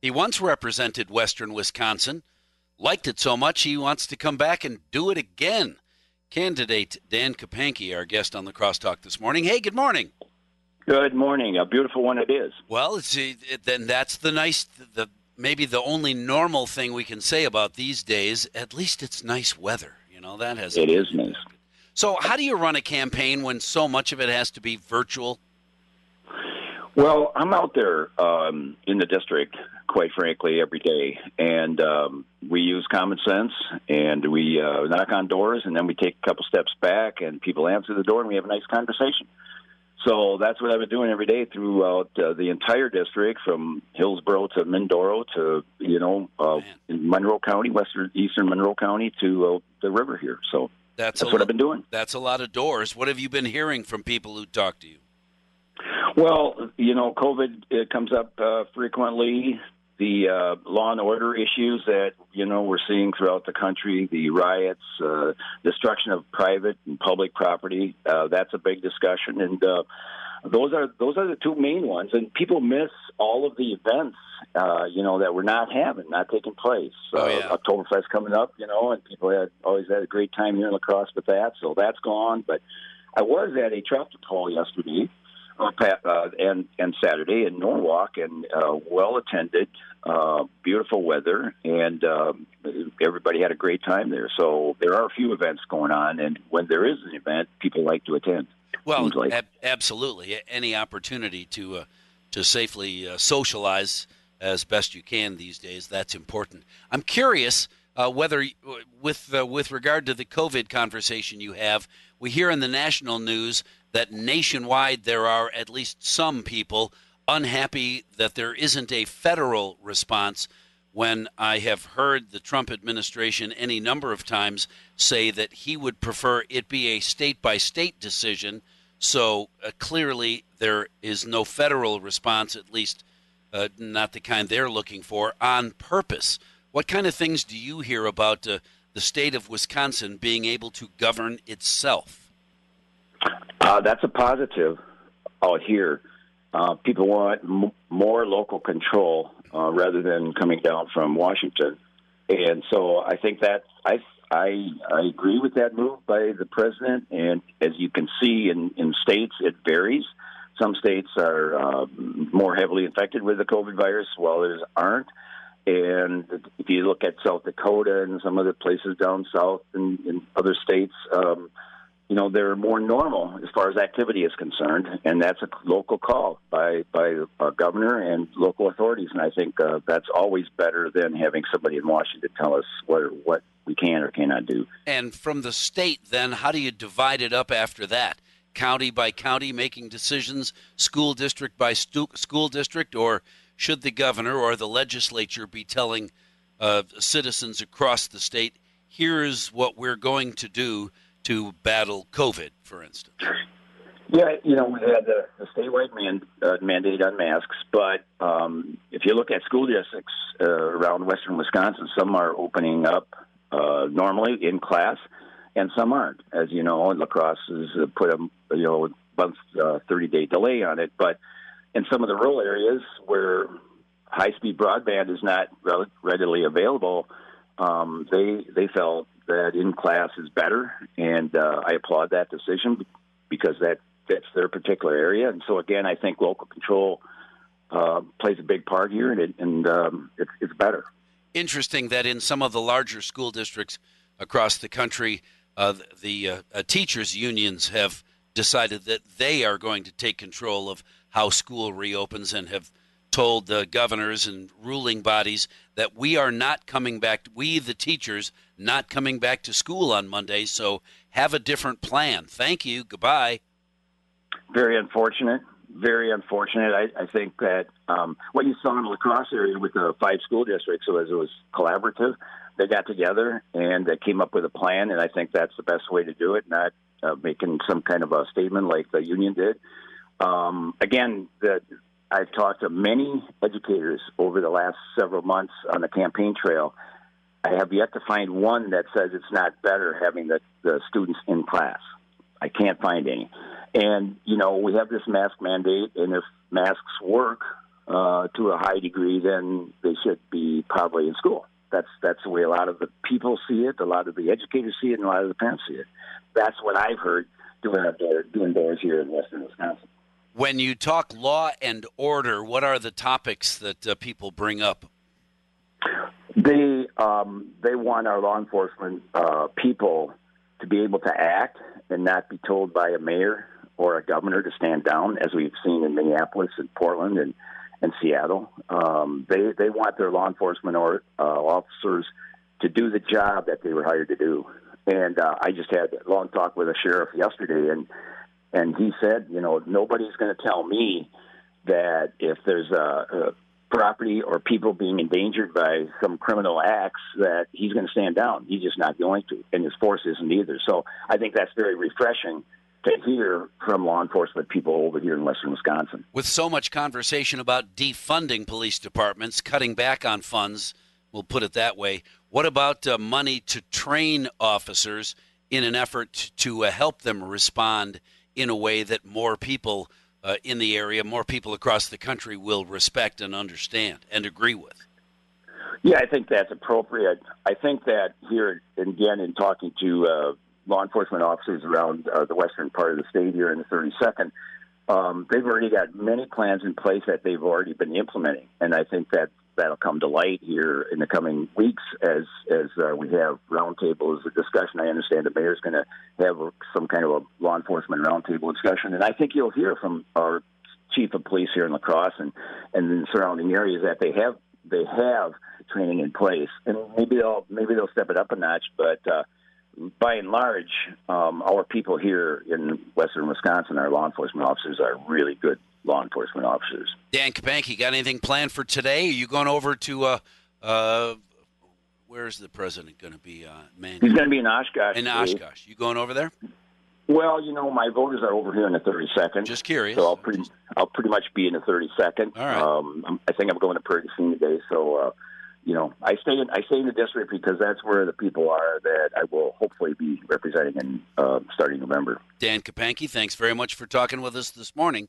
He once represented Western Wisconsin, liked it so much he wants to come back and do it again. Candidate Dan Kapanke, our guest on the Crosstalk this morning. Hey, good morning. Good morning. A beautiful one it is. Well, it's, then that's the nice, the maybe the only normal thing we can say about these days. At least it's nice weather. You know that has. It is nice. So, how do you run a campaign when so much of it has to be virtual? Well, I'm out there um, in the district, quite frankly, every day, and um, we use common sense, and we uh, knock on doors, and then we take a couple steps back, and people answer the door, and we have a nice conversation. So that's what I've been doing every day throughout uh, the entire district, from Hillsboro to Mindoro to you know uh, Monroe County, western eastern Monroe County to uh, the river here. So that's, that's what lo- I've been doing. That's a lot of doors. What have you been hearing from people who talk to you? Well, you know, COVID it comes up uh, frequently. The uh, law and order issues that you know we're seeing throughout the country, the riots, uh, destruction of private and public property. Uh, that's a big discussion, and uh, those are those are the two main ones. And people miss all of the events, uh, you know, that we're not having, not taking place. Oh, yeah. uh, Oktoberfest coming up, you know, and people had always had a great time here in La Crosse with that. So that's gone. But I was at a tractor pull yesterday uh, and and Saturday in Norwalk, and uh, well attended, uh, beautiful weather, and um, everybody had a great time there. So there are a few events going on, and when there is an event, people like to attend. Well, like. ab- absolutely, any opportunity to uh, to safely uh, socialize as best you can these days that's important. I'm curious. Uh, whether with uh, with regard to the COVID conversation you have, we hear in the national news that nationwide there are at least some people unhappy that there isn't a federal response when I have heard the Trump administration any number of times say that he would prefer it be a state by state decision. So uh, clearly, there is no federal response, at least uh, not the kind they're looking for, on purpose. What kind of things do you hear about uh, the state of Wisconsin being able to govern itself? Uh, that's a positive out here. Uh, people want m- more local control uh, rather than coming down from Washington, and so I think that I I I agree with that move by the president. And as you can see in in states, it varies. Some states are uh, more heavily infected with the COVID virus, while others aren't. And if you look at South Dakota and some other places down south and in other states, um, you know they're more normal as far as activity is concerned, and that's a local call by by our governor and local authorities. And I think uh, that's always better than having somebody in Washington tell us what what we can or cannot do. And from the state, then, how do you divide it up after that? County by county, making decisions, school district by stu- school district, or should the governor or the legislature be telling uh, citizens across the state, "Here's what we're going to do"? To battle COVID, for instance? Yeah, you know, we had the, the statewide man, uh, mandate on masks, but um, if you look at school districts uh, around western Wisconsin, some are opening up uh, normally in class, and some aren't. As you know, La Crosse has uh, put a you know month uh, thirty day delay on it, but in some of the rural areas where high speed broadband is not readily available, um, they they felt that in class is better, and uh, I applaud that decision because that fits their particular area. And so again, I think local control uh, plays a big part here, and, it, and um, it's, it's better. Interesting that in some of the larger school districts across the country, uh, the uh, uh, teachers' unions have decided that they are going to take control of how school reopens and have told the governors and ruling bodies that we are not coming back, we, the teachers, not coming back to school on Monday. So have a different plan. Thank you. Goodbye. Very unfortunate. Very unfortunate. I, I think that um, what you saw in the La Crosse area with the five school districts was it was collaborative. They got together and they came up with a plan, and I think that's the best way to do it. Not uh, making some kind of a statement like the union did. Um, again, the I've talked to many educators over the last several months on the campaign trail. I have yet to find one that says it's not better having the, the students in class. I can't find any. And, you know, we have this mask mandate, and if masks work, uh, to a high degree, then they should be probably in school. That's that's the way a lot of the people see it, a lot of the educators see it, and a lot of the parents see it. That's what I've heard doing doing doors here in Western Wisconsin. When you talk law and order, what are the topics that uh, people bring up? They um, they want our law enforcement uh, people to be able to act and not be told by a mayor or a governor to stand down, as we've seen in Minneapolis and Portland and and Seattle. Um, they they want their law enforcement or uh, officers to do the job that they were hired to do. And uh, I just had a long talk with a sheriff yesterday, and and he said, you know, nobody's going to tell me that if there's a, a property or people being endangered by some criminal acts that he's going to stand down. He's just not going to, and his force isn't either. So I think that's very refreshing to hear from law enforcement people over here in western Wisconsin. With so much conversation about defunding police departments, cutting back on funds, we'll put it that way. What about uh, money to train officers in an effort to uh, help them respond in a way that more people uh, in the area, more people across the country will respect and understand and agree with? Yeah, I think that's appropriate. I think that here, again, in talking to uh, law enforcement officers around uh, the western part of the state here in the 32nd, um, they've already got many plans in place that they've already been implementing, and I think that that'll come to light here in the coming weeks as as uh, we have roundtables a discussion. I understand the mayor's going to have some kind of a law enforcement roundtable discussion, and I think you'll hear from our chief of police here in La Crosse and and in surrounding areas that they have they have training in place, and maybe they'll maybe they'll step it up a notch, but. Uh, by and large, um, our people here in western Wisconsin, our law enforcement officers, are really good law enforcement officers. Dan Kapanke, got anything planned for today? Are you going over to uh, uh, where's the president going to be? Uh, man, he's going to be in Oshkosh. In Oshkosh, you going over there? Well, you know, my voters are over here in the 32nd. Just curious. So I'll pretty, I'll pretty much be in the 32nd. All right. Um, I think I'm going to du today, so. Uh, you know, I stay in I stay in the district because that's where the people are that I will hopefully be representing in uh, starting November. Dan Kapanke, thanks very much for talking with us this morning.